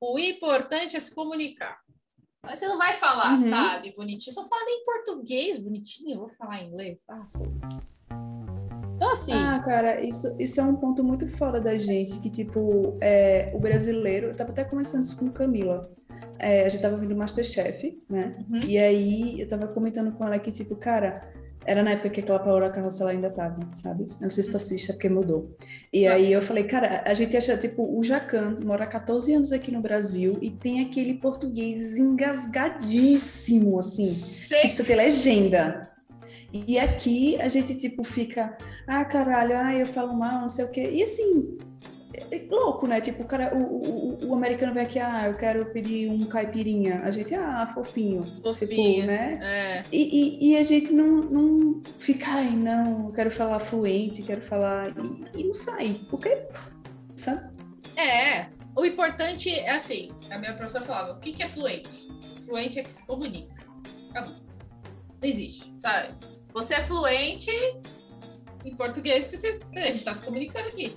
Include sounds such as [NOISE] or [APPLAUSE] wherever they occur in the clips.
O importante é se comunicar. Mas você não vai falar, Uhum. sabe, bonitinho. Se eu falar em português bonitinho, eu vou falar em inglês. Ah, foda-se. Então, assim, Ah, cara, isso, isso é um ponto muito foda da gente, que, tipo, é, o brasileiro, eu tava até conversando isso com Camila, é, a gente tava vendo Masterchef, né, Uhum. e aí eu tava comentando com ela que, tipo, cara, era na época que aquela Paola Carrossela ainda tava, sabe? Não sei se tu assiste, é porque mudou. E Eu aí eu falei, cara, a gente acha, tipo, o Jacan mora há 14 anos aqui no Brasil e tem aquele português engasgadíssimo, assim, seco. precisa ter legenda. E aqui a gente, tipo, fica, ah, caralho, ah, eu falo mal, não sei o quê. E assim, louco, né? Tipo, o, cara, o, o, o americano vem aqui, ah, eu quero pedir um caipirinha. A gente, ah, fofinho. Fofinho. Tipo, né? É. E, e, e a gente não, não fica, ai, não, eu quero falar fluente, quero falar. E, e não sai. Por quê? Sabe? É, o importante é assim, a minha professora falava, o que, que é fluente? Fluente é que se comunica. Acabou. Não existe, sabe? Você é fluente em português porque você, a gente está se comunicando aqui.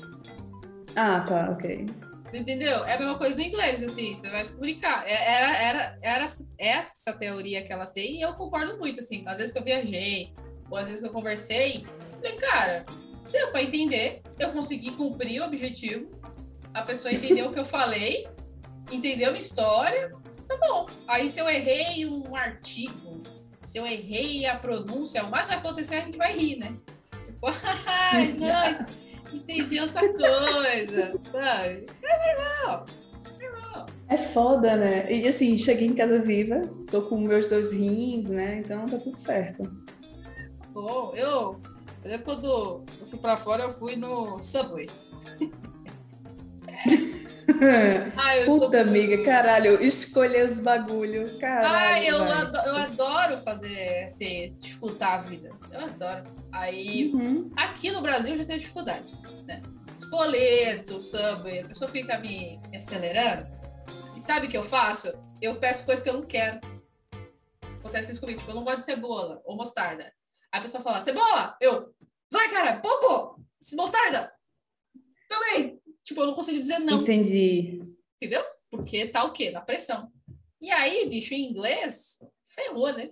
Ah, tá, ok. Entendeu? É a mesma coisa do inglês, assim, você vai se comunicar. É- Era, era, era essa teoria que ela tem e eu concordo muito, assim. Às vezes que eu viajei, ou às vezes que eu conversei, falei, cara, deu pra entender, eu consegui cumprir o objetivo, a pessoa entendeu o que eu falei, entendeu a história, tá bom. Aí se eu errei um artigo, se eu errei a pronúncia, o mais vai acontecer é a gente vai rir, né? Tipo, [LAUGHS] ai, não, entendi essa coisa, sabe? É normal. normal. É foda, né? E assim, cheguei em casa viva, tô com meus dois rins, né? Então tá tudo certo. Bom, eu, eu lembro quando eu fui pra fora, eu fui no Subway. [LAUGHS] Ai, Puta, muito- amiga, caralho, escolher os bagulho, caralho. Ai, eu, vai. ado- eu adoro fazer, assim, dificultar a vida. Eu adoro. Aí, Uhum. aqui no Brasil eu já tenho dificuldade, né? Espoleto, Subway, a pessoa fica me, me acelerando. E sabe o que eu faço? Eu peço coisas que eu não quero. Acontece isso comigo, tipo, eu não gosto de cebola ou mostarda. Aí a pessoa fala, cebola! Eu, vai, cara, popo! Mostarda! Também! Tipo, eu não consigo dizer não. Entendi. Entendeu? Porque tá o quê? Na pressão. E aí, bicho, em inglês, ferrou, né?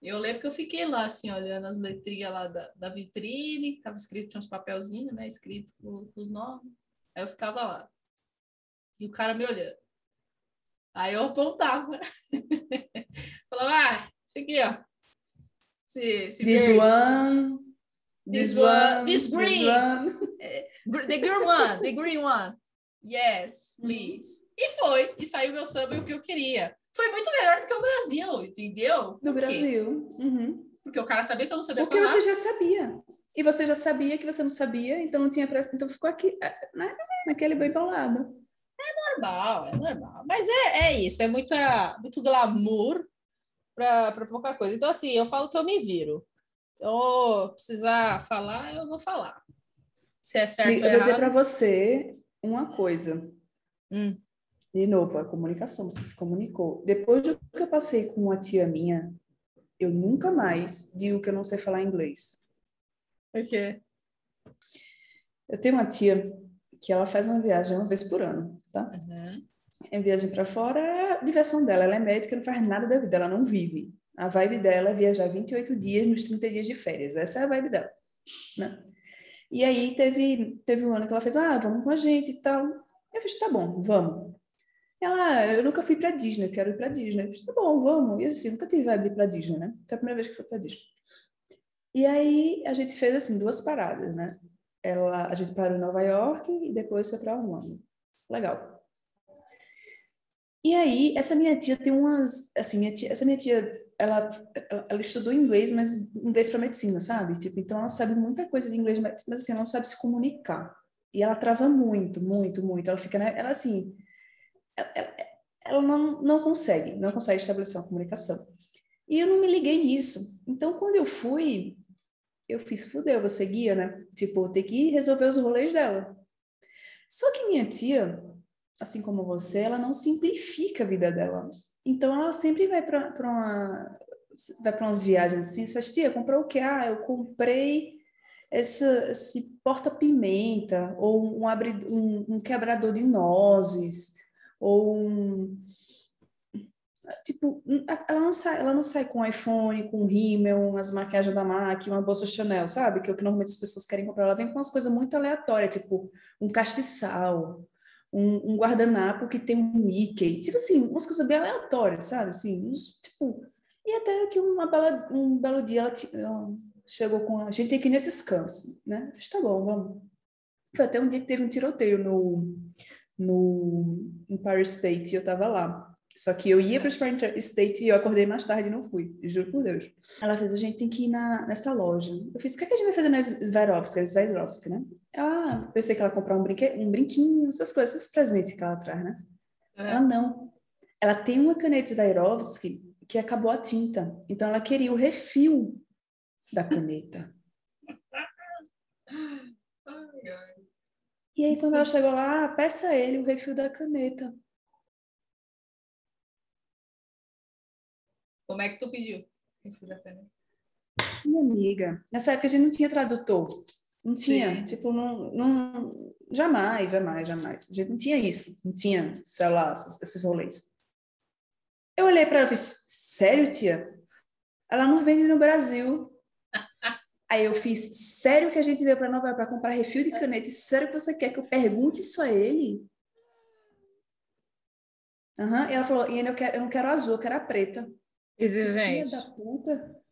Eu lembro que eu fiquei lá, assim, olhando as letrinhas lá da, da vitrine, que tava escrito, tinha uns papelzinhos, né? Escrito com, os nomes. Aí eu ficava lá. E o cara me olhando. Aí eu apontava. [LAUGHS] Falava, ah, esse aqui, ó. Esse, esse This verde. one. This one, this green. one. [LAUGHS] Gr- The green one, the green one. Yes, please. E foi, e saiu meu samba o que eu queria. Foi muito melhor do que o Brasil, entendeu? Do? Brasil. Uhum. Porque o cara sabia que eu não sabia Porque falar. você já sabia. E você já sabia que você não sabia, então não tinha pressa. Então ficou aqui, né? naquele bem paulado. normal, é normal. Mas é, é isso, é muita, muito glamour pra pouca coisa. Então, assim, eu falo que eu me viro. Então, precisar falar, eu vou falar. Se é certo Eu ou vou dizer para você uma coisa. Hum, De novo, a comunicação, você se comunicou. Depois do que eu passei com uma tia minha, eu nunca mais digo que eu não sei falar inglês. por quê? Eu tenho uma tia que ela faz uma viagem uma vez por ano, tá? Uhum. É viagem para fora, é a diversão dela. Ela é médica, não faz nada da vida, ela não vive. A vibe dela é viajar 28 dias nos 30 dias de férias. Essa é a vibe dela, né? E aí teve, teve um ano que ela fez, ah, vamos com a gente e tal. Eu fiz, tá bom, vamos. Ela, "Ah, eu nunca fui pra Disney, quero ir pra Disney. Eu fiz, tá bom, vamos. E assim, nunca tive vibe pra Disney, né? Foi a primeira vez que fui pra Disney. E aí a gente fez assim, duas paradas, né? Ela, a gente parou em Nova York e depois foi pra Orlando. Legal. E aí, essa minha tia tem umas, assim, minha tia, essa minha tia, ela, ela, estudou inglês, mas inglês para medicina, sabe? Tipo, então ela sabe muita coisa de inglês, mas, assim, ela não sabe se comunicar. E ela trava muito, muito, muito. Ela fica, né? Ela assim, ela, ela- ela não, não consegue, não consegue estabelecer uma comunicação. E eu não me liguei nisso. Então, quando eu fui, eu fiz, fudeu, você guia, né? Tipo, ter que resolver os rolês dela. Só que minha tia, assim como você, ela não simplifica a vida dela. Então ela sempre vai para uma vai para umas viagens assim, faz, tia, comprou o quê? Ah, eu comprei essa, esse porta-pimenta ou um, abre, um, um quebrador de nozes ou um tipo, ela não sai, ela não sai com iPhone, com rímel, umas maquiagens da MAC, uma bolsa Chanel, sabe? Que é o que normalmente as pessoas querem comprar. Ela vem com umas coisas muito aleatórias, tipo um castiçal, um, um guardanapo que tem um Mickey, tipo assim, umas coisas bem aleatórias, sabe? Assim, uns, tipo, e até que uma bela, um belo dia ela, ela chegou com a gente aqui nesses campos, né? Falei, tá bom, vamos. Foi até um dia que teve um tiroteio no no Empire State e eu tava lá. Só que eu ia para o Empire State e eu acordei mais tarde e não fui, juro por Deus. Ela fez, a gente tem que ir na, nessa loja. Eu fiz, o que, é que a gente vai fazer na Swarovski, Swarovski, né? Ah, pensei que ela ia comprar um, brinque, um brinquinho, essas coisas, esses presentes que ela traz, né? É. Ela não. Ela tem uma caneta Swarovski que acabou a tinta. Então ela queria o refil da caneta. [LAUGHS] E aí, quando ela chegou lá, peça ele o refil da caneta. Como é que tu pediu? Refil da caneta. Minha amiga, nessa época a gente não tinha tradutor. Não tinha, Sim. tipo, não, não, jamais, jamais, jamais. A gente não tinha isso, não tinha, sei lá, esses, esses rolês. Eu olhei para ela e fiz, sério, tia? Ela não vende no Brasil. Aí eu fiz, sério que a gente veio para Nova York para comprar refil de caneta? Sério que você quer que eu pergunte isso a ele? Uhum. E ela falou, e eu, quero, eu não quero azul, eu quero a preta. Exigente. Filha da puta.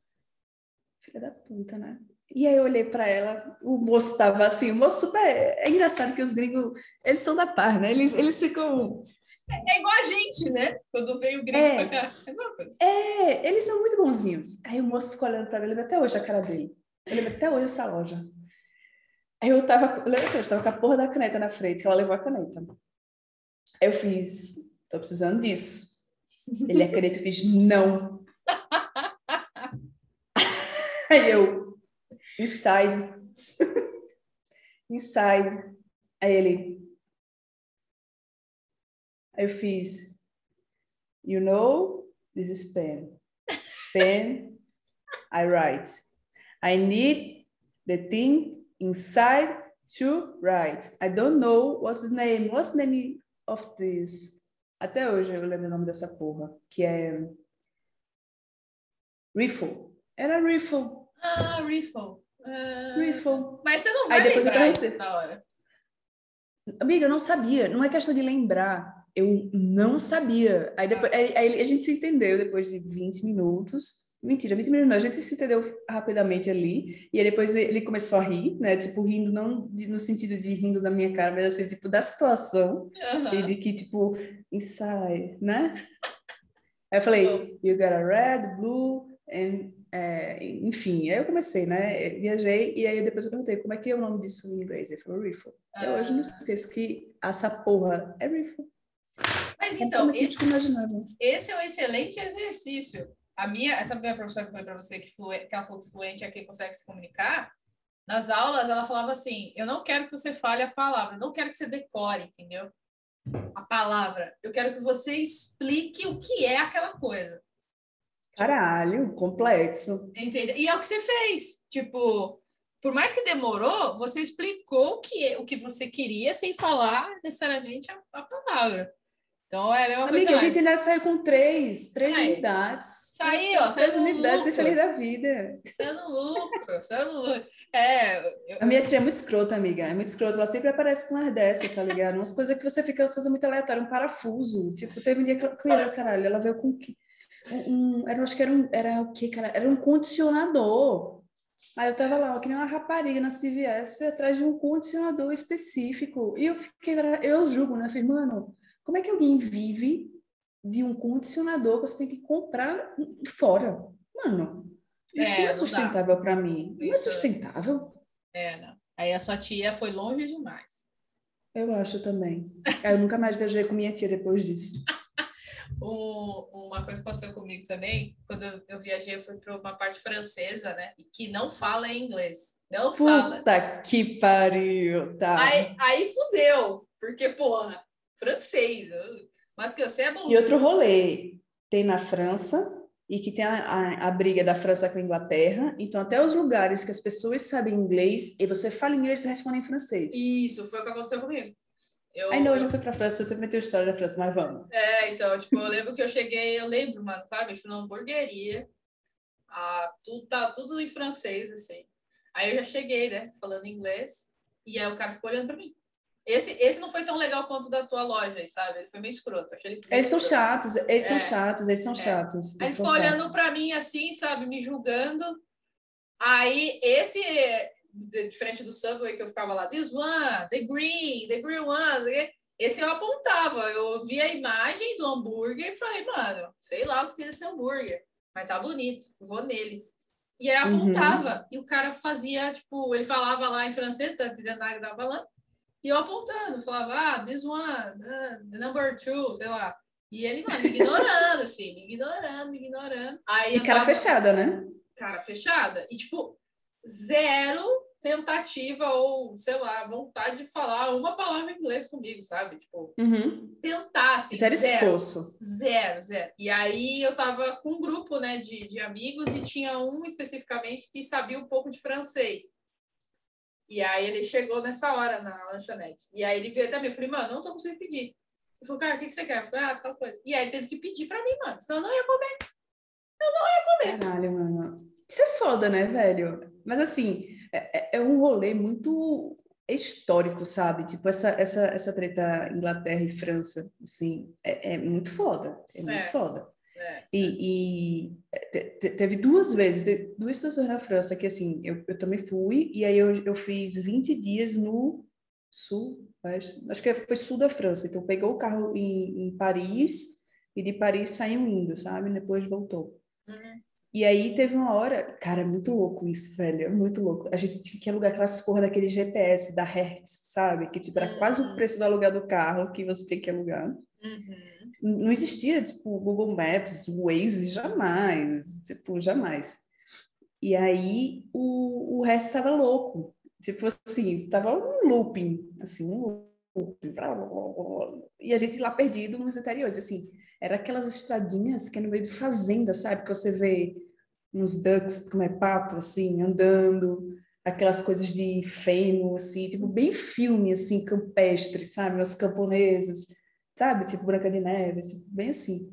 Filha da puta, né? E aí eu olhei para ela, o moço tava assim, o moço super... É engraçado que os gringos, eles são da paz, né? Eles, eles ficam... É, é igual a gente, né? Quando veio o gringo é, pra cá. É, é, eles são muito bonzinhos. Aí o moço ficou olhando para mim, ele até hoje a cara dele. Eu lembro até hoje essa loja. Aí eu tava, eu lembro que eu tava com a porra da caneta na frente, ela levou a caneta. Aí eu fiz, tô precisando disso. Ele a caneta, eu fiz, não. [LAUGHS] Aí eu, inside. [LAUGHS] inside. Aí ele, aí eu fiz, you know, this is pen. Pen, I write. I need the thing inside to write. I don't know what's the name. What's the name of this? Até hoje eu lembro o nome dessa porra, que é Riffle. Era Riffle. Ah, Riffle. Uh... Riffle. Mas você não vai Aí depois lembrar isso na hora. Amiga, eu não sabia. Não é questão de lembrar. Eu não sabia. Aí, depois, ah. aí, aí a gente se entendeu depois de 20 minutos. Mentira, 20 minutos não, a gente se entendeu rapidamente ali, e aí depois ele começou a rir, né, tipo, rindo não de, no sentido de rindo da minha cara, mas assim, tipo, da situação, uhum. e de que, tipo, inside, né? Aí eu falei, you got a red, blue, and, é, enfim, aí eu comecei, né, viajei, e aí depois eu perguntei, como é que é o nome disso em inglês? Ele falou, riffle. Até hoje eu não ah. esqueço que essa porra é riffle. Mas então, esse, esse é um excelente exercício, a minha, essa minha professora que eu falei para você que, flui, que ela falou que fluente é quem consegue se comunicar, nas aulas ela falava assim: eu não quero que você fale a palavra, não quero que você decore, entendeu? A palavra. Eu quero que você explique o que é aquela coisa. Caralho, complexo. Entendeu? E é o que você fez. Tipo, por mais que demorou, você explicou o que, é, o que você queria sem falar necessariamente a, a palavra. Então é a mesma Amiga, coisa. a gente ainda saiu com três, três unidades. Saiu, ó, três unidades e feliz da vida. Saiu no lucro, saiu no lucro. É, eu... A minha tia é muito escrota, amiga. É muito escrota. Ela sempre aparece com as dessas, tá ligado? Umas coisas que você fica, umas coisas muito aleatórias, um parafuso. Tipo, teve um dia que ela, caralho, ela veio com um, um, era, acho que era um, era o que, cara? Era um condicionador. Aí eu tava lá, ó, que nem uma rapariga na CVS, atrás de um condicionador específico. E eu fiquei, eu julgo, né? falei, mano, como é que alguém vive de um condicionador que você tem que comprar fora? Mano, isso é, não é sustentável para mim. Não é sustentável. É, não. Aí a sua tia foi longe demais. Eu acho também. Eu nunca mais viajei com minha tia depois disso. [LAUGHS] um, uma coisa que aconteceu comigo também, quando eu, eu viajei, eu fui para uma parte francesa, né? Que não fala inglês. Não Puta fala. Puta que pariu, tá. Aí, aí fudeu, porque, porra, francês. Mas que eu sei é bom. E outro rolê, tem na França, e que tem a, a, a, briga da França com a Inglaterra. Então, até os lugares que as pessoas sabem inglês, e você fala inglês, você responde em francês. Isso, foi o que aconteceu comigo. Eu, Ai, não, eu fui pra França, eu também tenho história da França, mas vamos. É, então, tipo, eu lembro que eu cheguei, eu lembro, mano, sabe? Eu fui numa hamburgueria, ah, tudo, tá tudo em francês, assim. Aí eu já cheguei, né, falando inglês, e aí o cara ficou olhando pra mim. Esse, esse não foi tão legal quanto da tua loja aí, sabe? Ele foi meio escroto. Achei ele Eles são escroto. chatos, eles são É. chatos, eles são É. chatos. Aí eles ele são ficou olhando pra mim assim, sabe, me julgando. Aí esse, diferente do Subway que eu ficava lá, this one, the green, the green one, esse eu apontava. Eu vi a imagem do hambúrguer e falei, mano, sei lá o que tem nesse hambúrguer, mas tá bonito, vou nele. E aí Uhum. apontava, e o cara fazia, tipo, ele falava lá em francês, tá entendendo nada que tava falando, e eu apontando, falava, ah, this one, ah, the number two, sei lá. E ele, mano, me ignorando, assim, me ignorando, me ignorando. Aí E cara tava- fechada, né? cara fechada. E, tipo, zero tentativa ou, sei lá, vontade de falar uma palavra em inglês comigo, sabe? Tipo, Uhum. tentar, assim, Zero zero. esforço. Zero, zero. E aí eu tava com um grupo, né, de, de amigos e tinha um especificamente que sabia um pouco de francês. E aí ele chegou nessa hora na lanchonete. E aí ele veio até mim. Eu falei, mano, não tô conseguindo pedir. Ele falou, cara, o que, que você quer? Eu falei, ah, tal coisa. E aí ele teve que pedir pra mim, mano. Senão eu não ia comer. Caralho, mano. Isso é foda, né, velho? Mas assim, é, é- é um rolê muito histórico, sabe? Tipo, essa, essa, essa treta Inglaterra e França, assim, é, é muito foda. É muito É. foda. É. E, e te- te- teve duas vezes, duas situações na França que, assim, eu, eu também fui, e aí eu, eu fiz 20 dias no sul, acho, acho que foi sul da França. Então, pegou o carro em, em Paris, e de Paris saiu indo, sabe? Depois voltou. Uhum. E aí teve uma hora, cara, é muito louco isso, velho, é muito louco. A gente tinha que alugar aquelas porra daquele GPS da Hertz, sabe? Que tipo, era quase o Uhum. preço do alugar do carro que você tem que alugar. Uhum. Não existia, tipo, Google Maps, Waze, jamais, tipo, jamais. E aí o, o resto estava louco. Tipo assim, tava um looping, assim, um looping. blá, blá, blá. E a gente lá perdido nos interiores, assim. Era aquelas estradinhas que é no meio de fazenda, sabe? Que você vê uns ducks, como é pato, assim, andando, aquelas coisas de feno, assim, tipo, bem filme, assim, campestre, sabe? As camponesas, sabe? Tipo Branca de Neve, assim, bem assim.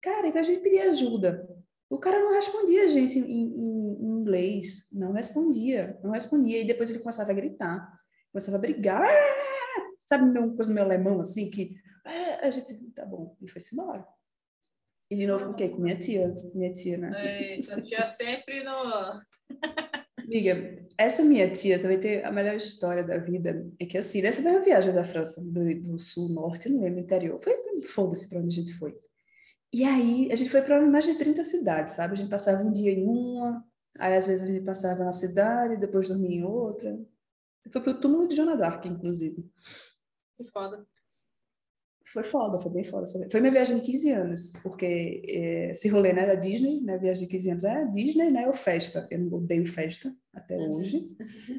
Cara, e pra gente pedir ajuda. O cara não respondia a gente em, em- em inglês, não respondia, não respondia. E depois ele começava a gritar, começava a brigar, [LAUGHS] sabe, uma coisa meio alemão, assim, que "Ah", a gente, tá bom, e foi-se embora. E de novo com o quê? Com minha tia, minha tia, né? Eita, tinha sempre no. Amiga, essa minha tia também tem a melhor história da vida. É que assim, nessa mesma viagem da França, do, do sul, norte, não lembro, interior, foi foda-se pra onde a gente foi. E aí, a gente foi para mais de 30 cidades, sabe? A gente passava um dia em uma, aí às vezes a gente passava na cidade, depois dormia em outra. Foi pro túmulo de Joana d'Arc, inclusive. Que foda. Foi foda, foi bem foda. sabe? Foi minha viagem de 15 anos, porque eh, esse rolê, né, da Disney, né, viagem de 15 anos, é Disney, né, ou festa. Eu não odeio festa até Uhum. hoje.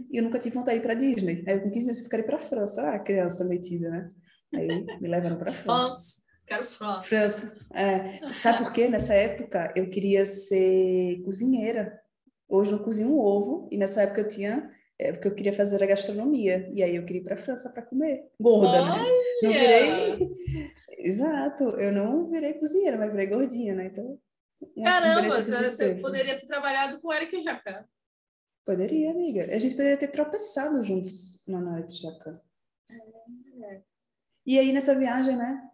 E eu nunca tive vontade de ir para Disney. Aí eu com 15 anos eu quero ir para França. Ah, criança metida, né? Aí me levaram para França. Quero France. França. É. Sabe por quê? Nessa época eu queria ser cozinheira. Hoje eu cozinho um ovo e nessa época eu tinha é porque eu queria fazer a gastronomia e aí eu queria ir para França para comer. Gorda, né? Não Olha! virei. Exato, eu não virei cozinheira, mas virei gordinha, né? Então. Caramba, a você teve. poderia ter trabalhado com o Eric Jacan. Poderia, amiga. A gente poderia ter tropeçado juntos na noite de Jacan. É. E aí, nessa viagem, né?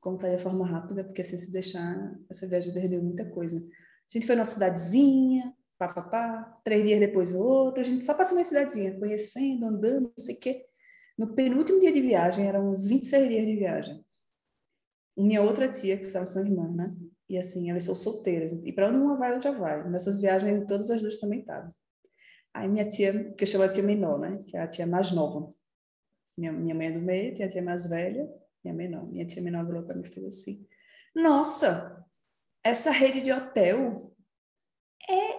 Contar de forma rápida, porque se se deixar, essa viagem perdeu muita coisa. A gente foi numa cidadezinha, pá, pá, pá, três dias depois outra, a gente só passando na cidadezinha, conhecendo, andando, não sei o quê. No penúltimo dia de viagem, eram uns 26 dias de viagem. Minha outra tia, que são irmãs, né? E assim, elas são solteiras. E para onde uma vai, outra vai. Nessas viagens, todas as duas também estavam. Aí minha tia, que eu chamo a tia menor, né? Que é a tia mais nova. Minha, minha mãe é do meio, tem a tia mais velha, minha menor. Minha tia menor virou para mim e fez assim: Nossa, essa rede de hotel é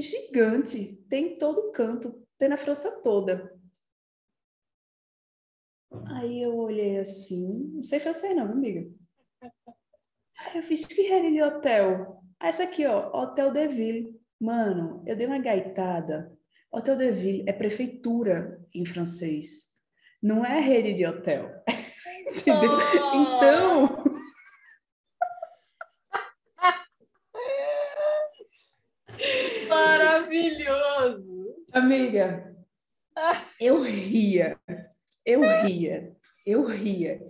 gigante, tem em todo canto, tem na França toda. Aí eu olhei assim, não sei francês não, amiga. Aí eu fiz, que rede de hotel? Ah, essa aqui, ó, Hotel de Ville. Mano, eu dei uma gaitada. Hotel de Ville é prefeitura em francês. não é rede de hotel. [LAUGHS] Entendeu? Oh. Então. Amiga, eu ria, eu ria, eu ria.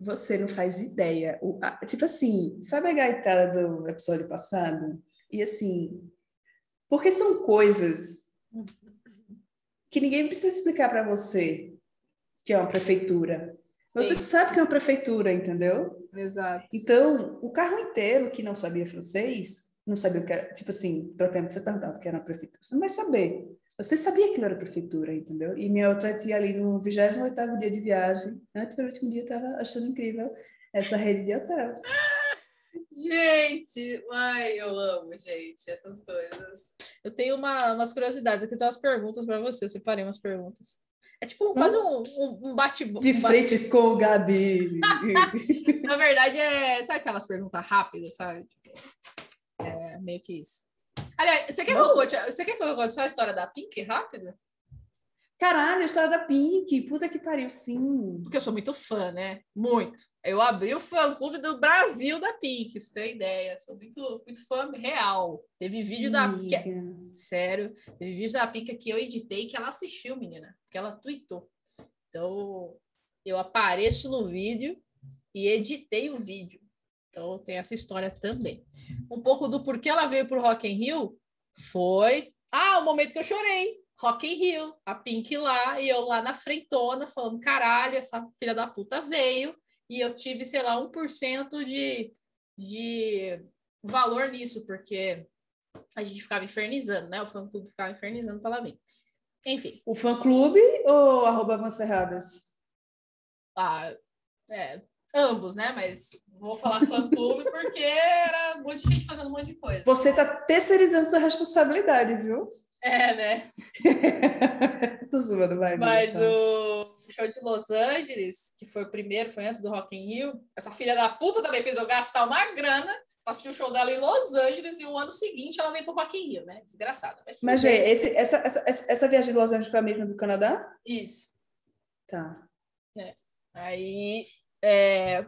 Você não faz ideia. O, a, tipo assim, sabe a gaitada do episódio passado? E assim, porque são coisas que ninguém precisa explicar para você que é uma prefeitura. Você Sim. sabe que é uma prefeitura, entendeu? Exato. Então, o carro inteiro que não sabia francês, não sabia o que era, tipo assim, tempo você perguntar o que era uma prefeitura, você não vai saber. Você sabia que era prefeitura, entendeu? E minha outra tia ali no 28º dia de viagem, último dia, estava achando incrível essa rede de hotéis. Gente, ai, eu amo, gente, essas coisas. Eu tenho uma, umas curiosidades aqui, tenho umas perguntas para você. Eu separei umas perguntas. É tipo quase um, um, um bate De um frente bate... com o Gabi. [LAUGHS] Na verdade, é. Sabe aquelas perguntas rápidas, sabe? É meio que isso. Aliás, você quer, que eu conte, você quer que eu conte só a história da Pink rápida? Caralho, a história da Pink, puta que pariu, sim. Porque eu sou muito fã, né? Muito. Eu abri o fã-clube do Brasil da Pink, você tem ideia. Sou muito, muito fã real. Teve vídeo Amiga. da Pink. Sério, teve vídeo da Pink que eu editei que ela assistiu, menina. Que ela tweetou. Então, eu apareço no vídeo e editei o vídeo. Então, tem essa história também. Um pouco do porquê ela veio pro Rock in Rio foi... Ah, o momento que eu chorei Rock in Rio, a Pink lá, e eu lá na frentona, falando, caralho, essa filha da puta veio, e eu tive, sei lá, 1% de, de valor nisso, porque a gente ficava infernizando, né? O fã-clube ficava infernizando pra ela vir. Enfim. O fã-clube ou arroba Vancerradas? Ah, é, ambos, né? Mas vou falar fã-clube [LAUGHS] porque era um monte de gente fazendo um monte de coisa. Você tá terceirizando sua responsabilidade, viu? É, né? [LAUGHS] Tô zoando, vai. Mas o show de Los Angeles, que foi o primeiro, foi antes do Rock in Rio, essa filha da puta também fez eu gastar uma grana assistir o show dela em Los Angeles e o ano seguinte ela veio pro Rock in Rio, né? Desgraçada. Mas, Mas esse, essa, essa, essa viagem de Los Angeles foi a mesma do Canadá? Isso. Tá. É. Aí é,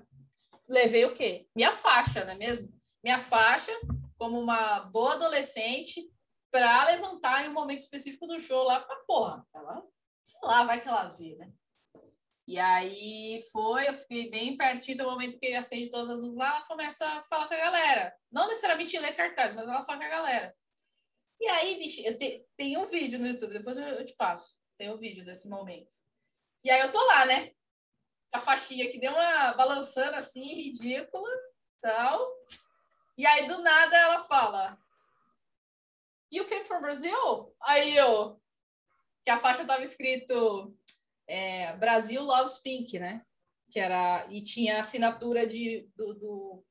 levei o quê? Minha faixa, não é mesmo? Minha faixa, como uma boa adolescente, para levantar em um momento específico do show lá pra porra. Ela, sei lá, vai que ela vê, né? E aí foi, eu fiquei bem pertinho do momento que acende todas as luzes lá, ela começa a falar com a galera. Não necessariamente ler cartaz, mas ela fala com a galera. E aí, bicho, te, tem um vídeo no YouTube, depois eu, eu te passo. Tem um vídeo desse momento. E aí eu tô lá, né? A faixinha que deu uma balançando assim, ridícula, tal. E aí, do nada, ela fala: You came from Brazil? Aí eu, que a faixa tava escrito é, Brasil Loves Pink, né? Que era, e tinha a assinatura de, do, do,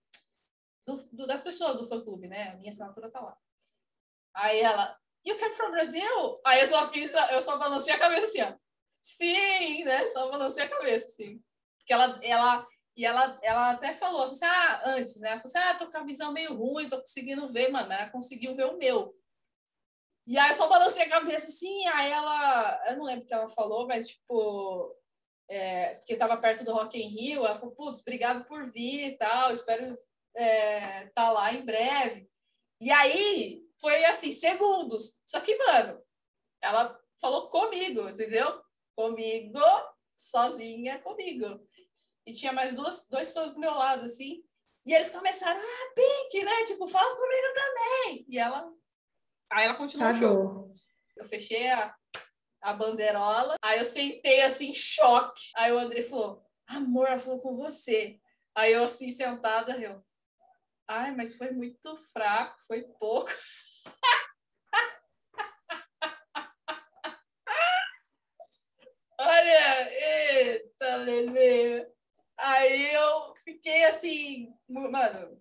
do, das pessoas do fã-clube, né? A minha assinatura tá lá. Aí ela, You came from Brazil? Aí eu só fiz, eu só balancei a cabeça assim, ó. Sim, né? Só balancei a cabeça, assim. Porque ela, ela, e ela, ela até falou, assim, ah, antes, né? Ela falou assim, ah, tô com a visão meio ruim, tô conseguindo ver, mano. Ela conseguiu ver o meu. E aí eu só balancei a cabeça assim, aí ela, eu não lembro o que ela falou, mas tipo, é, porque estava perto do Rock in Rio, ela falou, putz, obrigado por vir e tal, espero é, tá lá em breve. E aí foi assim, segundos. Só que, mano, ela falou comigo, entendeu? Comigo, sozinha, comigo. E tinha mais duas, dois fãs do meu lado, assim. E eles começaram, ah, Pink, né? Tipo, fala comigo também. E ela Aí ela continuou o show. Eu fechei a, a bandeirola, aí eu sentei assim, em choque. Aí o André falou: Amor, ela falou com você. Aí eu assim, sentada, eu. Ai, mas foi muito fraco, foi pouco. [LAUGHS] Olha, eita, Lelê. Aí eu fiquei assim, mano,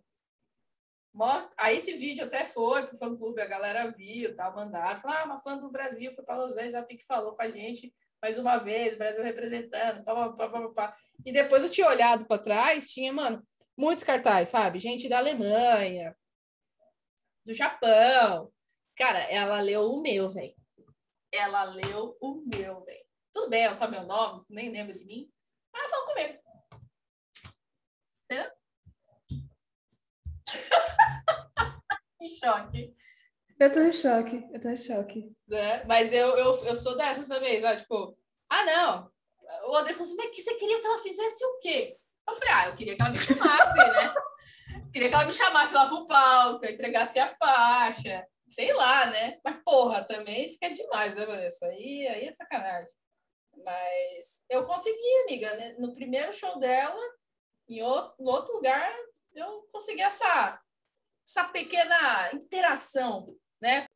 Aí esse vídeo até foi pro fã-clube, a galera viu, tal, mandaram. Falaram, ah, uma fã do Brasil foi para Los Angeles, a Pique falou com a gente mais uma vez, Brasil representando, pá, pá, pá, pá, E depois eu tinha olhado para trás, tinha, mano, muitos cartazes, sabe? Gente da Alemanha, do Japão. Cara, ela leu o meu, velho. Ela leu o meu, velho. Tudo bem, ela sabe meu nome, nem lembra de mim. Mas ela falou comigo. Entendeu? [LAUGHS] em choque. Eu tô em choque, eu tô em choque. Né? Mas eu, eu, eu sou dessas também, sabe? Tipo, ah, não. O André falou assim, mas que você queria que ela fizesse o quê? Eu falei, ah, eu queria que ela me chamasse, né? [LAUGHS] queria que ela me chamasse lá pro palco, entregasse a faixa, sei lá, né? Mas, porra, também isso que é demais, né, Vanessa? Aí, aí é sacanagem. Mas eu consegui, amiga, né? no primeiro show dela, em outro, outro lugar, eu consegui essa, essa pequena interação, né?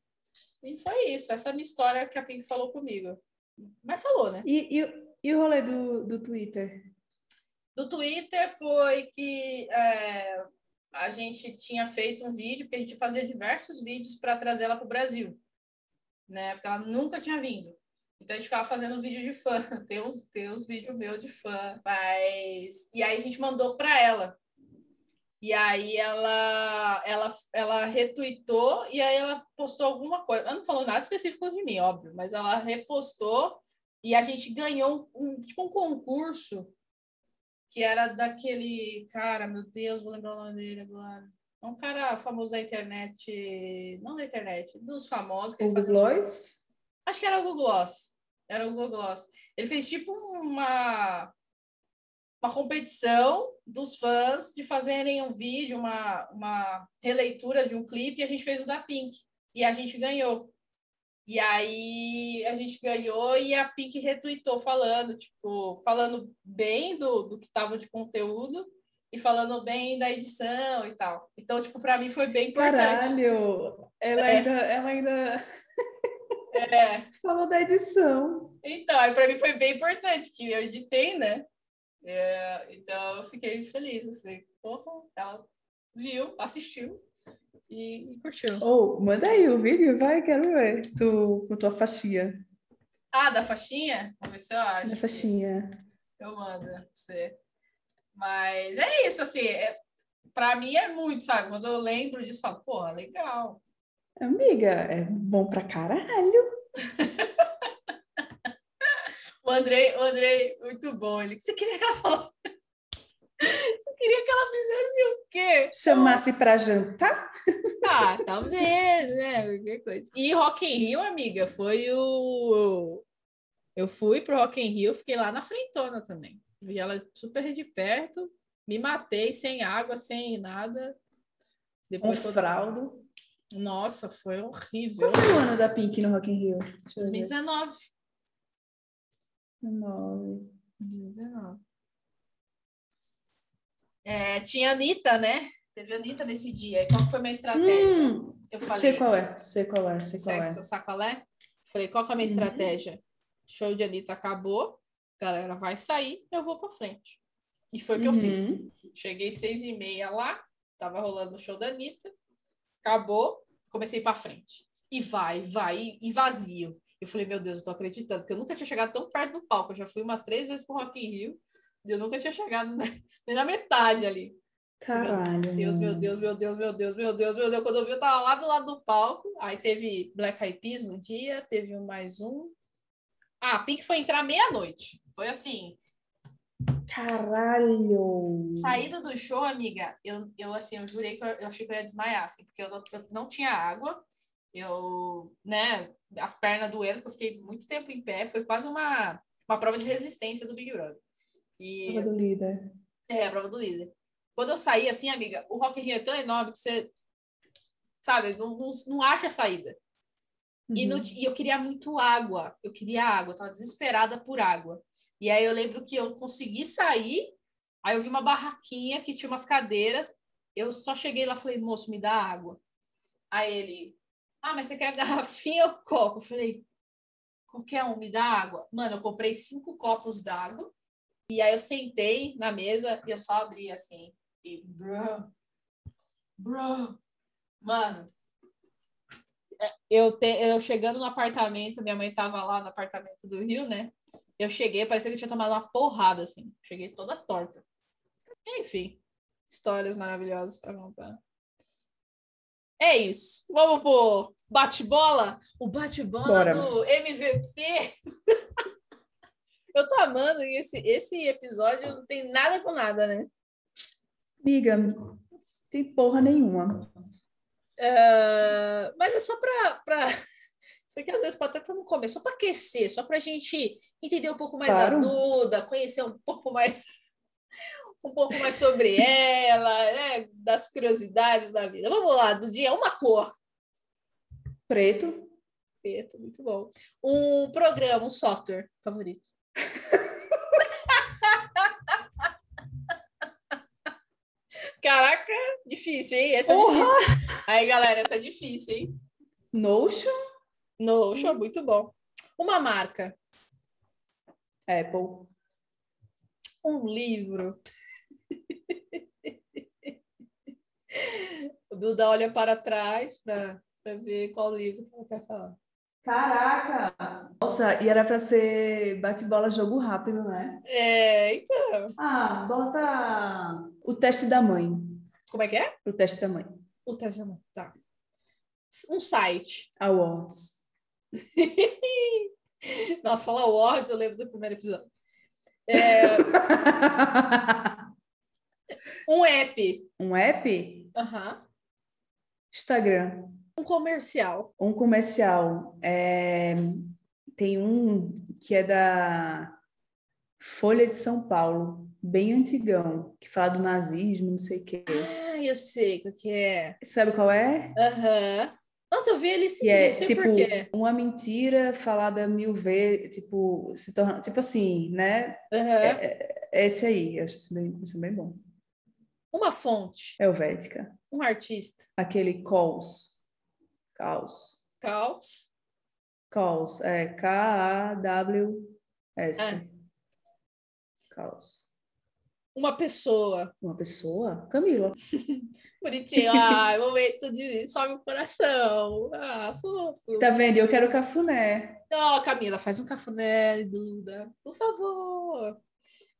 E foi isso, essa é a minha história que a Pink falou comigo. Mas falou, né? E, e, e o rolê do, do Twitter? Do Twitter foi que é, a gente tinha feito um vídeo, porque a gente fazia diversos vídeos para trazer ela para o Brasil, né? Porque ela nunca tinha vindo. Então a gente ficava fazendo vídeo de fã, [LAUGHS] tem uns, tem uns vídeos meus de fã, mas e aí a gente mandou para ela. E aí ela, ela, ela retweetou e aí ela postou alguma coisa. Ela não falou nada específico de mim, óbvio, mas ela repostou e a gente ganhou um, tipo um concurso que era daquele cara, meu Deus, vou lembrar o nome dele agora. É um cara famoso da internet, não da internet, dos famosos que ele fazia. Gloss? Acho que era o Google Gloss. Era o Google Gloss. Ele fez tipo uma uma competição dos fãs de fazerem um vídeo, uma, uma releitura de um clipe, e a gente fez o da Pink. E a gente ganhou. E aí a gente ganhou e a Pink retweetou falando, tipo, falando bem do, do que estava de conteúdo e falando bem da edição e tal. Então, tipo, para mim foi bem importante. Caralho! Ela é. ainda. Ela ainda... É. Falou da edição. Então, para mim foi bem importante, que eu editei, né? É, então eu fiquei feliz, assim, porra, ela viu, assistiu e, e curtiu. Ou, oh, manda aí o vídeo, vai, quero ver, tu, com tua faixinha. Ah, da faixinha? Vamos ver se eu acho. Da faixinha. Eu mando pra você. Mas é isso, assim, é, pra mim é muito, sabe? Quando eu lembro disso, eu falo, porra, legal. Amiga, é bom pra caralho. [LAUGHS] O Andrei, o Andrei, muito bom. Ele, você queria que ela falasse? [LAUGHS] Você queria que ela fizesse o quê? Chamasse para jantar? Ah, talvez, né? Qualquer coisa. E Rock in Rio, amiga, foi o... Eu fui pro Rock in Rio, fiquei lá na frentona também. Vi ela super de perto, me matei sem água, sem nada. Depois um fraldo. Nossa, foi horrível. Qual foi o ano da Pink no Rock in Rio? 2019. 19. 19. É, tinha a Anitta, né? Teve a Anitta nesse dia. E qual foi a minha estratégia? Hum, eu falei. Sei qual é, sei qual é, sei qual sexo, é. Sacolé? Falei, qual que é a minha uhum. estratégia? Show de Anitta acabou, galera vai sair, eu vou para frente. E foi o que uhum. eu fiz. Cheguei seis e meia lá, tava rolando o show da Anitta, acabou, comecei para frente. E vai, vai, e vazio. Eu falei, meu Deus, eu tô acreditando, porque eu nunca tinha chegado tão perto do palco. Eu já fui umas três vezes pro Rock in Rio, e eu nunca tinha chegado [LAUGHS] nem na metade ali. Caralho. Meu Deus, meu Deus, meu Deus, meu Deus, meu Deus, meu Deus. Quando eu vi, eu tava lá do lado do palco. Aí teve Black Eyed Peas no dia, teve um mais um. Ah, Pink foi entrar meia-noite. Foi assim. Caralho! Saída do show, amiga, eu, eu assim, eu jurei que eu, eu achei que eu ia desmaiar, assim, porque eu não, eu não tinha água. Eu, né, as pernas doendo, porque eu fiquei muito tempo em pé. Foi quase uma, uma prova de resistência do Big Brother. E, prova do líder. É, a prova do líder. Quando eu saí, assim, amiga, o Rock in Rio é tão enorme que você, sabe, não, não, não acha saída. Uhum. E, não, e eu queria muito água. Eu queria água, eu tava desesperada por água. E aí eu lembro que eu consegui sair, aí eu vi uma barraquinha que tinha umas cadeiras. Eu só cheguei lá e falei, moço, me dá água. Aí ele, ah, mas você quer [LAUGHS] garrafinha ou copo? Eu falei, qualquer um, me dá água. Mano, eu comprei cinco copos d'água. E aí eu sentei na mesa e eu só abri assim. E, bro, bro, mano, é, eu, te, eu chegando no apartamento, minha mãe tava lá no apartamento do Rio, né? Eu cheguei, parecia que eu tinha tomado uma porrada, assim. Cheguei toda torta. Enfim, histórias maravilhosas para contar. É isso. Vamos pro bate-bola? O bate-bola do MVP. [LAUGHS] Eu tô amando e esse, esse episódio não tem nada com nada, né? Amiga, tem porra nenhuma. Uh, mas é só pra, pra... Isso aqui às vezes pode até estar no começo, só para aquecer, só para a gente entender um pouco mais claro. da Duda, conhecer um pouco mais [LAUGHS] um pouco mais sobre ela, né? das curiosidades da vida. Vamos lá, do dia, uma cor. Preto. Preto, muito bom. Um programa, um software favorito. [LAUGHS] Caraca, difícil, hein? Essa é difícil. Aí, galera, essa é difícil, hein? Notion? Notion, muito bom. Uma marca. Apple. Um livro. [LAUGHS] o Duda olha para trás para ver qual livro que ela quer falar. Caraca! Nossa, e era para ser bate-bola jogo rápido, né? É, então. Ah, bota o teste da mãe. Como é que é? O teste da mãe. O teste da mãe, tá. Um site. Awards. [LAUGHS] Nossa, falar awards, eu lembro do primeiro episódio. É... [LAUGHS] um app. Um app? Aham. Uhum. Instagram. Um comercial. Um comercial. É... Tem um que é da Folha de São Paulo, bem antigão, que fala do nazismo, não sei o quê. Ah, eu sei o que é. Sabe qual é? Aham. Uhum. Nossa, eu vi ele sim, é, tipo, por quê. uma mentira falada mil vezes, tipo, se torna, tipo assim, né? Uhum. É, é, esse aí, eu acho isso bem, isso bem bom. Uma fonte. Helvética. Um artista. Aquele Calls. Caos. Caos. Caos, é K-A-W-S. É. Caos. Uma pessoa. Uma pessoa? Camila. [LAUGHS] Bonitinho. Ah, momento de sobe o coração. Ah, fofo. Tá vendo? Eu quero cafuné. Ó, oh, Camila, faz um cafuné, Duda. Por favor.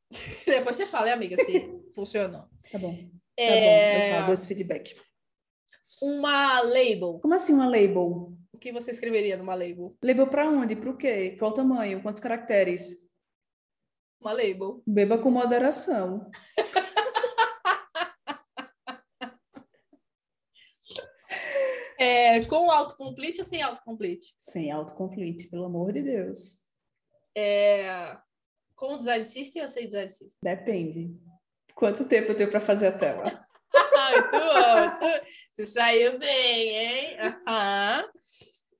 [LAUGHS] Depois você fala, hein, amiga, se [LAUGHS] funcionou. Tá bom. É... Tá bom, eu falo, esse feedback. Uma label. Como assim uma label? O que você escreveria numa label? Label para onde? Para o quê? Qual o tamanho? Quantos caracteres? Uma label. Beba com moderação. [LAUGHS] é, com autocomplete ou sem autocomplete? Sem autocomplete, pelo amor de Deus. É, com design system ou sem design system? Depende. Quanto tempo eu tenho para fazer a tela? [LAUGHS] muito bom. Você saiu bem, hein? Uhum.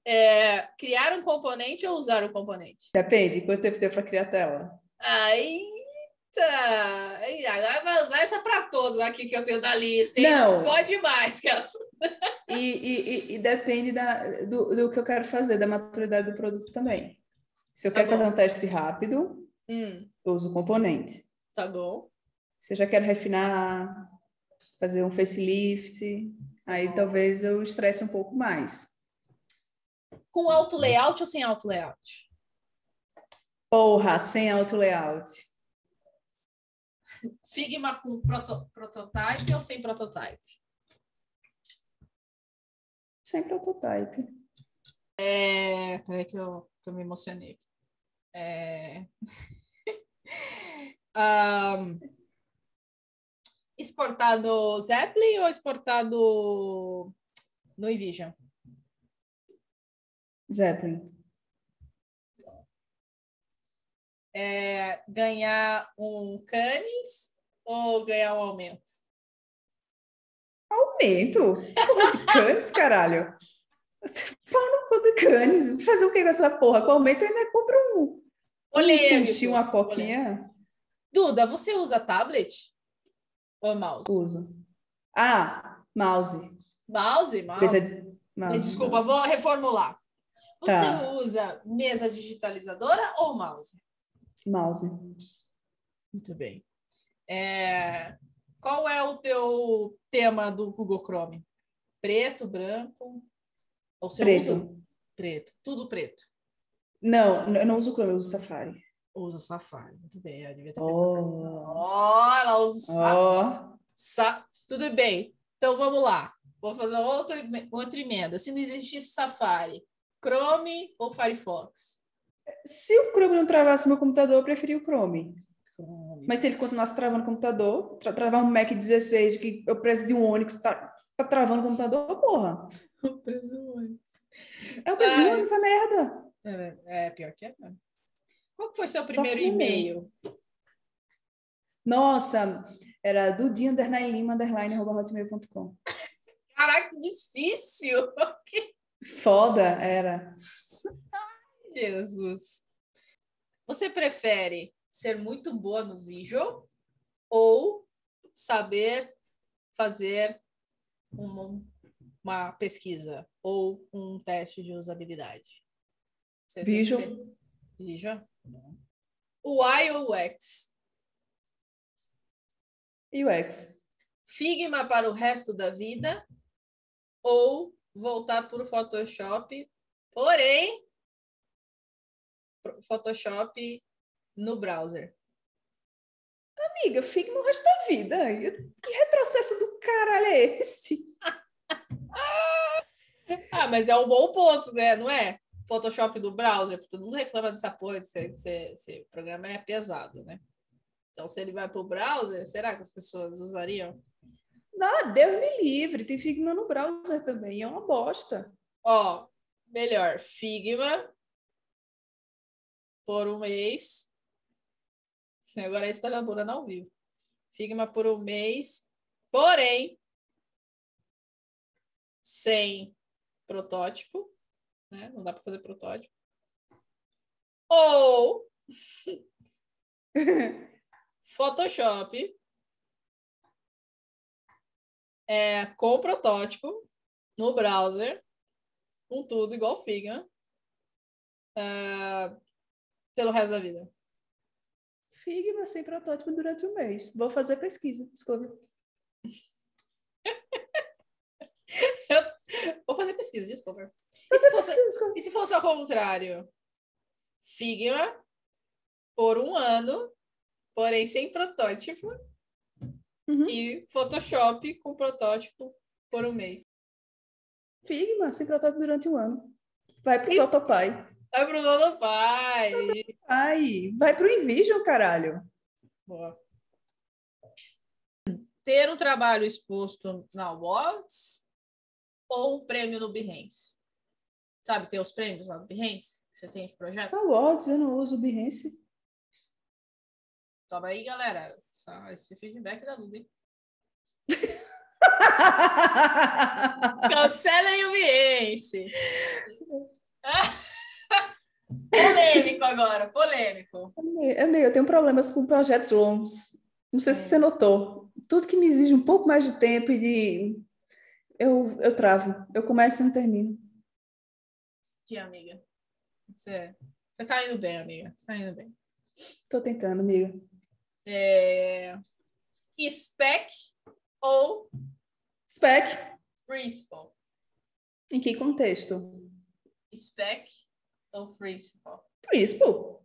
É, criar um componente ou usar o um componente? Depende. Quanto tempo tem para criar a tela? Eita! Aí, agora vai usar essa para todos aqui que eu tenho da lista. Hein? Não. Pode mais, que e, e, e, depende da, do, do que eu quero fazer, da maturidade do produto também. Se eu tá quero bom. fazer um teste rápido, hum. eu uso o componente. Tá bom. Se eu já quero refinar, fazer um facelift, aí tá talvez eu estresse um pouco mais. Com auto layout ou sem auto layout? Porra, sem auto layout. Figma com proto prototype ou sem prototype? Sem prototype. É... Peraí que eu, que eu me emocionei. É... [LAUGHS] um... Exportar no Zeppelin ou exportar no, Envision? Zeppelin é, ganhar um canis ou ganhar um aumento? Aumento? canis, caralho. Pau no cu do canis. Fazer o que com essa porra? Com aumento eu ainda compro um. Um sushi, uma coquinha. Duda, você usa tablet ou mouse? Uso. Ah, mouse. Mouse? Mouse. mouse Desculpa, mouse. vou reformular. Você tá. usa mesa digitalizadora ou mouse? Mouse. Muito bem. É... Qual é o teu tema do Google Chrome? Preto, branco? Ou você preto. Usa... Preto. Tudo preto. Não, eu não uso Chrome, eu uso Safari. Usa Safari. Muito bem, eu devia ter oh. oh, ela usa Safari. Oh. Sa... Tudo bem. Então vamos lá. Vou fazer outra, outra emenda. Se não existisse Safari, Chrome ou Firefox? Se o Chrome não travasse meu computador, eu preferia o Chrome. Mas se ele continuasse travando o computador, tra travar um Mac 16, que eu preciso de um Onix, tá, tá travando o computador, porra. O preço do Onix. É o preço do Onix, essa merda. É, é, pior que é. né? Qual foi seu primeiro e-mail? Nossa, era do dia underline lima underline arroba hotmail.com. Caraca, que difícil! [LAUGHS] Foda, era. Jesus. Você prefere ser muito boa no visual ou saber fazer uma, uma pesquisa ou um teste de usabilidade? Você Visual. ser- Visual? UI ou UX? UX. Figma para o resto da vida ou voltar para o Photoshop, porém Photoshop no browser. Amiga, Figma o resto da vida. Que retrocesso do caralho é esse? [LAUGHS] Ah, mas é um bom ponto, né? Não é? Photoshop do browser, porque todo mundo reclama dessa porra, desse, desse, esse programa é pesado, né? Então, se ele vai para o browser, será que as pessoas usariam? Ah, Deus me livre. Tem Figma no browser também. É uma bosta. Ó, melhor, Figma por um mês. Agora é a história dura ao vivo. Figma por um mês, porém sem protótipo, né? Não dá para fazer protótipo. Ou [LAUGHS] Photoshop é, com protótipo no browser, com tudo igual Figma, é, pelo resto da vida. Figma sem protótipo durante um mês. Vou fazer pesquisa. Desculpa. [LAUGHS] Vou fazer pesquisa, desculpa. E se, fosse, pesquisa, e se fosse ao contrário? Figma por um ano, porém sem protótipo, Uhum. e Photoshop com protótipo por um mês. Figma sem protótipo durante um ano. Vai pro Sim. Protopai. Vai pro dono pai. Ai, vai pro Invision, caralho. Boa. Ter um trabalho exposto na Awards ou um prêmio no Behance? Sabe, ter os prêmios lá no Behance que você tem de projeto? Awards, eu não uso Behance. Toma aí, galera. Esse feedback da Duda, hein? [LAUGHS] Cancelem o Behance. [LAUGHS] polêmico agora, polêmico. Amiga, eu tenho problemas com projetos longos. Não sei se É. você notou. Tudo que me exige um pouco mais de tempo e de. Eu, eu travo. Eu começo e não termino. Aqui, amiga. Você, você tá indo bem, amiga. Você tá indo bem. Tô tentando, amiga. É... Spec ou Spec. Principal? Em que contexto? Spec ou Principal? Principal.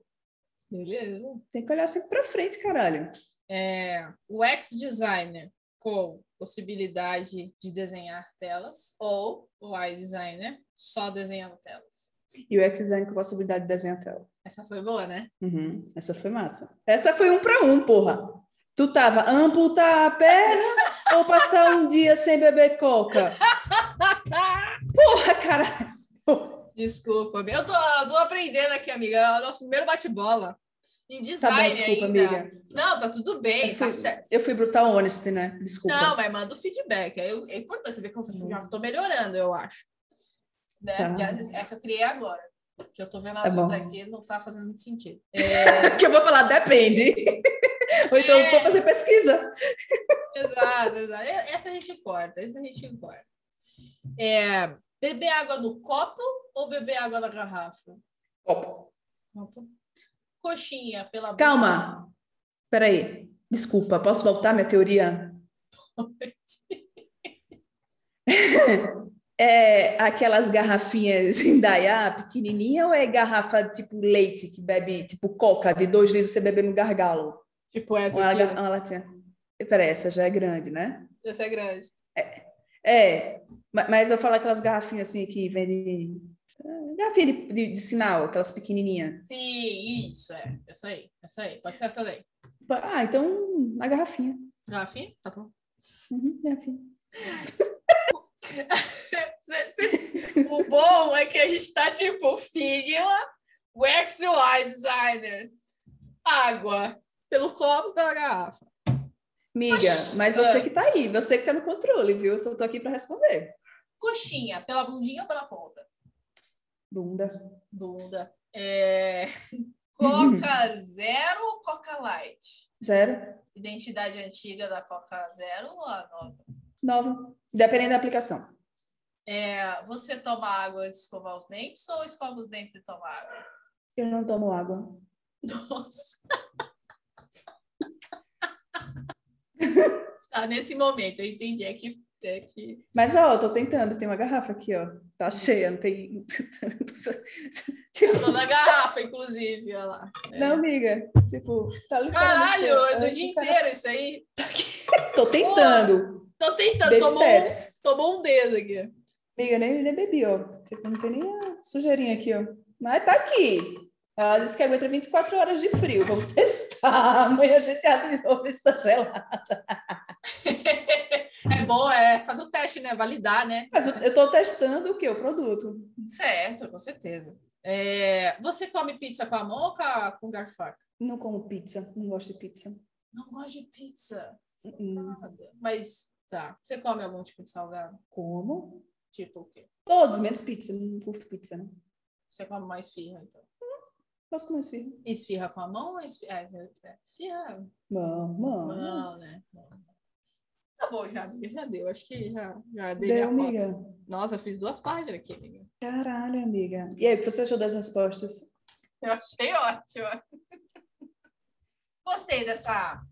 Beleza. Tem que olhar sempre pra frente, caralho. É, UX Designer com possibilidade de desenhar telas ou UI Designer só desenhando telas. E o X-Design com possibilidade de desenhar tela. Essa foi boa, né? Uhum, Essa foi massa. Essa foi um para um, porra. Tu tava amputar a perna [LAUGHS] ou passar um dia sem beber coca? [LAUGHS] Porra, caralho. Desculpa, eu tô, eu tô aprendendo aqui, amiga. É o nosso primeiro bate-bola. Em Tá design bom, desculpa, ainda. amiga. Não, tá tudo bem, Eu fui, tá certo. eu fui brutal honest, né? Desculpa. Não, mas manda o feedback. É, é importante você ver que eu bom. já tô melhorando, eu acho. Né? Tá. Essa eu criei agora. Que eu tô vendo a Tá outra bom. aqui, não tá fazendo muito sentido. É, [LAUGHS] que eu vou falar depende. [LAUGHS] Ou então eu vou fazer pesquisa. exato, exato. Essa a gente corta, essa a gente corta. É, beber água no copo ou beber água na garrafa? Copo. Copo. Coxinha pela boca. Calma. Peraí. Desculpa, posso voltar minha teoria? [LAUGHS] É aquelas garrafinhas em Dayá, pequenininha, ou é garrafa tipo leite, que bebe, tipo coca, de dois litros, você bebe no gargalo? Tipo essa uma, aqui. gar- uma latinha? Peraí, essa já é grande, né? Essa é grande. É, ma- mas eu falo aquelas garrafinhas assim que vende Garrafinha de, de, de sinal, aquelas pequenininhas. Sim, isso, é. Essa aí, essa aí. Pode ser essa daí. Ah, então a garrafinha. Garrafinha? Tá bom. Uhum, garrafinha. [LAUGHS] O bom é que a gente tá tipo Figma, Wax UI Designer. Água. Pelo copo, pela garrafa. Miga, mas você Ah. que tá aí, você que tá no controle, viu? Eu só tô aqui para responder. Coxinha, pela bundinha ou pela ponta? Bunda. Bunda. É... [LAUGHS] Coca Zero ou Coca Light? Zero. Identidade antiga da Coca Zero ou a nova? Nove. Dependendo da aplicação. É, você toma água antes de escovar os dentes ou escova os dentes e toma água? Eu não tomo água. [LAUGHS] Nossa. [LAUGHS] tá, nesse momento, eu entendi. É que, é que... Mas, ó, eu tô tentando. Tem uma garrafa aqui, ó. Tá cheia, não tem. [LAUGHS] tipo, tô na garrafa, inclusive, olha lá. É. não, amiga. Tipo, tá Caralho, é do dia inteiro isso aí. Tô tentando. Tô tentando, tomou um, tomou um dedo aqui. Amiga, nem, nem bebi, ó. Tipo, não tem nem a sujeirinha aqui, ó. Mas tá aqui. Ela disse que aguenta 24 horas de frio. Vamos testar. Amanhã a gente abre de novo se tá gelado. [LAUGHS] É bom, é fazer o teste, né? Validar, né? Mas eu, tô testando o quê? O produto. Certo, com certeza. É, você come pizza com a mão ou com, garfaca? Não como pizza. Não gosto de pizza. Não gosto de pizza. Hum, Nada. Mas, tá. Você come algum tipo de salgado? Como? Tipo o quê? Todos, menos pizza. Não curto pizza, né? Você come mais esfirra, então. Posso comer esfirra? Esfirra com a mão ou esfirra? É, esfirra. Não, não. Não, né? Tá bom, já, já deu. Acho que já, já dei Deu, amiga. Nossa, eu fiz duas páginas aqui, amiga. Caralho, amiga. E aí, o que você achou das respostas? Eu achei ótimo. [LAUGHS] Gostei dessa,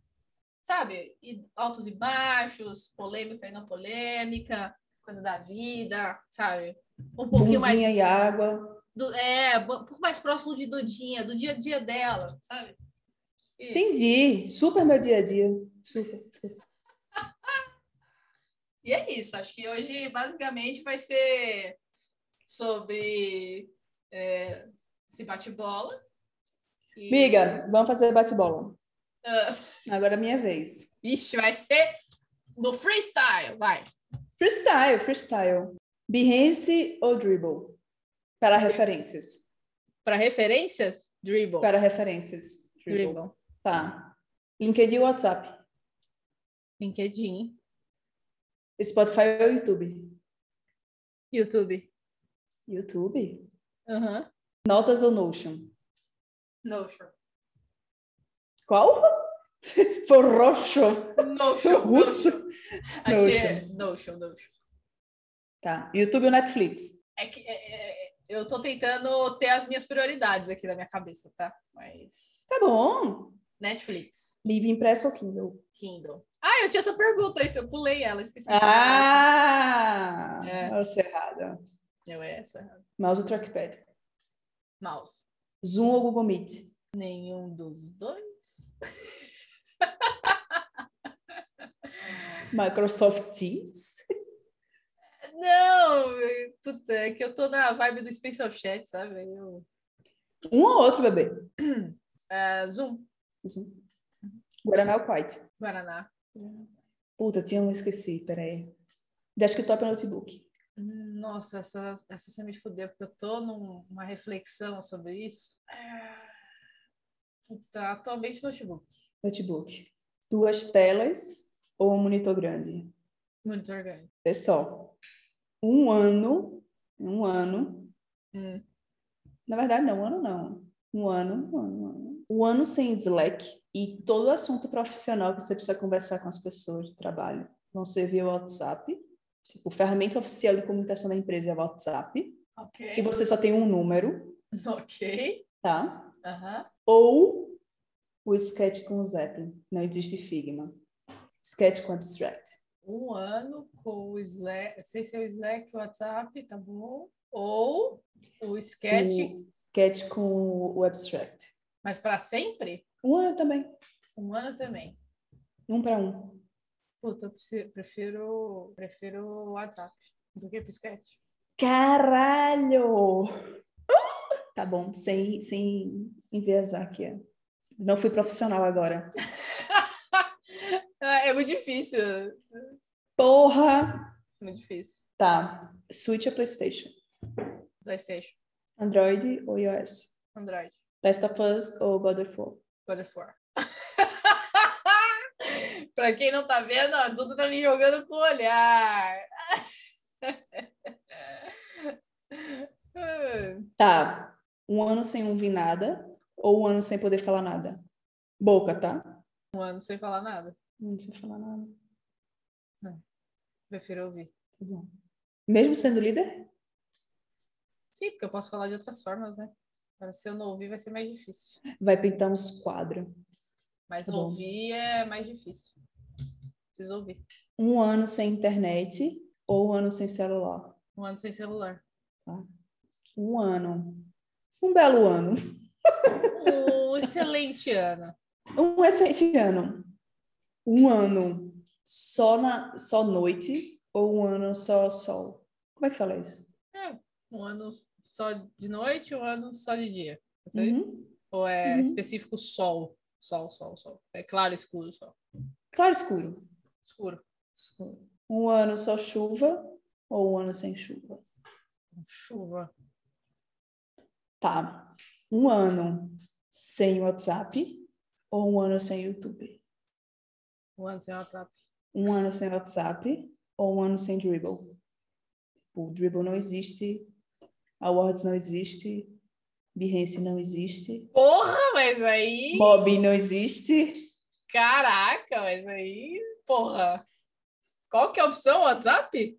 sabe, altos e baixos, polêmica e não polêmica, coisa da vida, sabe? Um pouquinho mais. Bundinha e água. Do, é, um pouco mais próximo de Dudinha, do dia a dia dela, sabe? E- Entendi. Super meu dia a dia. Super. [LAUGHS] E é isso, acho que hoje basicamente vai ser sobre é, esse bate-bola. E- Amiga, vamos fazer bate-bola. Ah, [LAUGHS] Agora é minha vez. Vixe, vai ser no freestyle, vai. Freestyle, freestyle. Behance ou dribble? Para referências. Para referências, dribble. Para referências. Dribble. dribble. Tá. LinkedIn ou WhatsApp? LinkedIn, Spotify ou YouTube? YouTube. YouTube? Aham. Notas ou Notion? Notion. Qual? [LAUGHS] Forrocho. Notion. [LAUGHS] Russo. Acho que é Notion, Notion. Tá. YouTube ou Netflix? É que é, é, eu tô tentando ter as minhas prioridades aqui na minha cabeça, tá? Mas Tá bom. Netflix, Livro impresso ou Kindle? Kindle. Ah, eu tinha essa pergunta, isso eu pulei ela, esqueci. Ah! É. Nossa, errada. essa. Eu é, sou errado. Mouse ou trackpad? Mouse. Zoom ou Google Meet? Nenhum dos dois. [LAUGHS] Microsoft Teams? Não, puta, é que eu tô na vibe do Special Chat, sabe? Eu, Um ou outro, bebê? é, Zoom, Zoom. Guaraná ou Quiet? Guaraná. Puta, tinha um, esqueci, peraí. Desktop ou notebook? Nossa, essa, essa você me fudeu, porque eu tô numa reflexão sobre isso. É, Puta, atualmente notebook. Notebook. Duas telas ou um monitor grande? Monitor grande. Pessoal, um ano, um ano, Hum. na verdade não, um ano não. Um ano, um ano, um ano. Um ano sem Slack e todo assunto profissional que você precisa conversar com as pessoas de trabalho vão ser via WhatsApp. Tipo, ferramenta oficial de comunicação da empresa é WhatsApp. E Ok. você só tem um número, [LAUGHS] Ok. tá? Ou o Sketch com o Zeppelin. Não existe Figma. Sketch com Abstract. Um ano com o Slack, sei se é o Slack, o WhatsApp, tá bom. Ou o Sketch, O Sketch com o Abstract. mas para sempre? Um ano também. Um ano também. Um para um. Puta, eu prefiro, prefiro, o WhatsApp do que o Sketch. Caralho! Tá bom, sem, sem enviesar aqui. Não fui profissional agora. [LAUGHS] É muito difícil. Porra! Muito difícil. Tá. Switch a PlayStation. PlayStation, Android ou iOS? Android, Last of Us ou God of War? God of War. [LAUGHS] pra quem não tá vendo, ó, Duda tá me jogando com o olhar. [LAUGHS] Tá. Um ano sem ouvir nada ou um ano sem poder falar nada? Boca, tá? Um ano sem falar nada. Ano sem falar nada. Prefiro ouvir. Tá bom. Mesmo sendo líder? Sim, porque eu posso falar de outras formas, né? Agora, se eu não ouvir, vai ser mais difícil. Vai pintar uns quadros. Mas Tá bom. ouvir é mais difícil. Preciso ouvir. Um ano sem internet ou um ano sem celular? Um ano sem celular. Um ano. Um belo ano. Um excelente ano. [LAUGHS] Um excelente ano. Um ano só, na, só noite ou um ano só sol? Como é que fala isso? É, um ano só de noite, um ano só de dia. Uhum. Ou é Uhum. específico sol? Sol, sol, sol. É claro, escuro, sol. Claro escuro. Escuro. Escuro. Um ano só chuva ou um ano sem chuva? Chuva. Tá. Um ano sem WhatsApp ou um ano sem YouTube? Um ano sem WhatsApp. Um ano sem WhatsApp ou um ano sem Dribble? O Dribble não existe, a Words não existe, Behance não existe, Porra, mas aí. Mob não existe. Caraca, mas aí. Porra. Qual que é a opção? WhatsApp?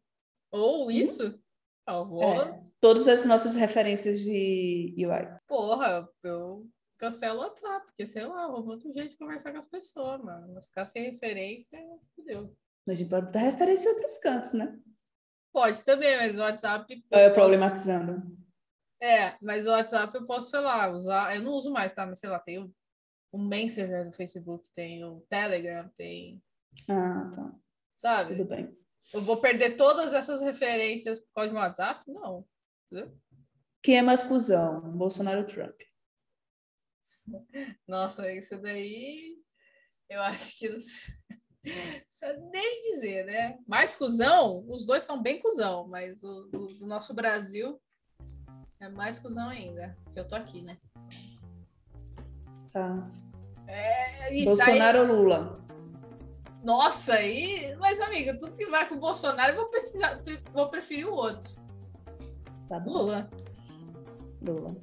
Ou isso? Eu vou. É, todas as nossas referências de UI. Porra, eu cancelo o WhatsApp, porque sei lá, arruma outro jeito de conversar com as pessoas, mano. Ficar sem referência, fudeu. A gente pode dar referência em outros cantos, né? Pode também, mas o WhatsApp. É, posso- problematizando. É, mas o WhatsApp eu posso, sei lá, usar. Eu não uso mais, tá? Mas sei lá, tem o, o Messenger do Facebook, tem o Telegram, tem. Ah, tá. Sabe? Tudo bem. Eu vou perder todas essas referências por causa de um WhatsApp? Não. Quem é mais cuzão? Bolsonaro ou Trump? Nossa, isso daí. Eu acho que não precisa nem dizer, né? Mais cuzão, os dois são bem cuzão, mas o do, do nosso Brasil é mais cuzão ainda, porque eu tô aqui, né? Tá. É isso aí. Bolsonaro ou Lula? Nossa, aí. Mas, amiga, tudo que vai com o Bolsonaro, eu vou, precisar, vou preferir o outro. Tá. Lula. Lula.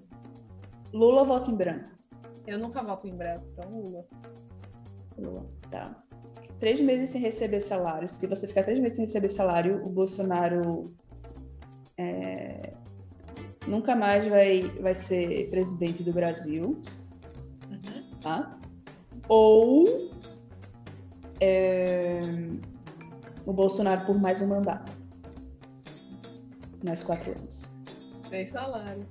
Lula ou voto em branco? Eu nunca voto em branco, então Lula. Lula. Tá. Três meses sem receber salário. Se você ficar três meses sem receber salário, o Bolsonaro é, nunca mais vai, vai ser presidente do Brasil, Uhum. tá? Ou é, o Bolsonaro por mais um mandato. Mais quatro anos. Sem salário.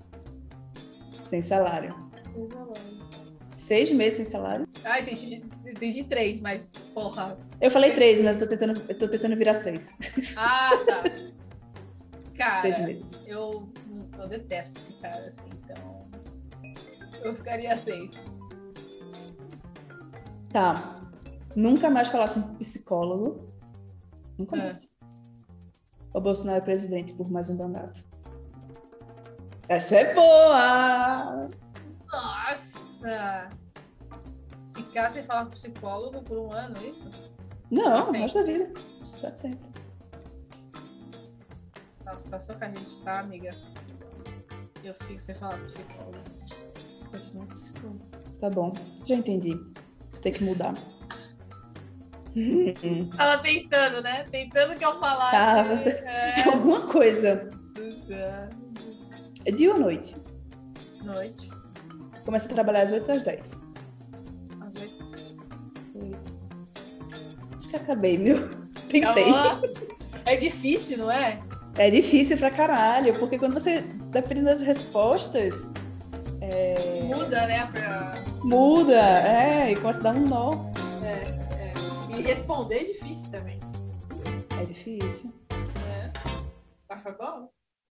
Sem salário. Sem salário. Seis meses sem salário? Ah, entendi, entendi três, mas, porra. Eu falei três, mas eu tô tentando, eu tô tentando virar seis. Ah, tá. Cara, Seis meses. eu, eu detesto esse cara, assim, então. Eu ficaria seis. Tá. Nunca mais falar com um psicólogo. Nunca É. mais. O Bolsonaro é presidente por mais um mandato. Essa é boa! Nossa! Ficar sem falar com psicólogo por um ano, é isso? Não, o resto da vida. Pra sempre. Na situação que a gente tá, amiga. Eu fico sem falar com psicólogo. É psicólogo. Tá bom, já entendi. Tem que mudar. [LAUGHS] Tava tentando, né? Tentando que eu falasse. Tava. É, [LAUGHS] Alguma coisa. É dia ou noite? Noite. Começa a trabalhar às 8 às 10. Às oito. Oito. Acho que acabei, meu. [LAUGHS] Tentei. Calma. É difícil, não é? É difícil pra caralho, porque quando você, dependendo das respostas, é, Muda, né? Pra... muda, é, e começa a dar um nó. É, é. E responder é difícil também. É difícil. Né? Mas foi bom?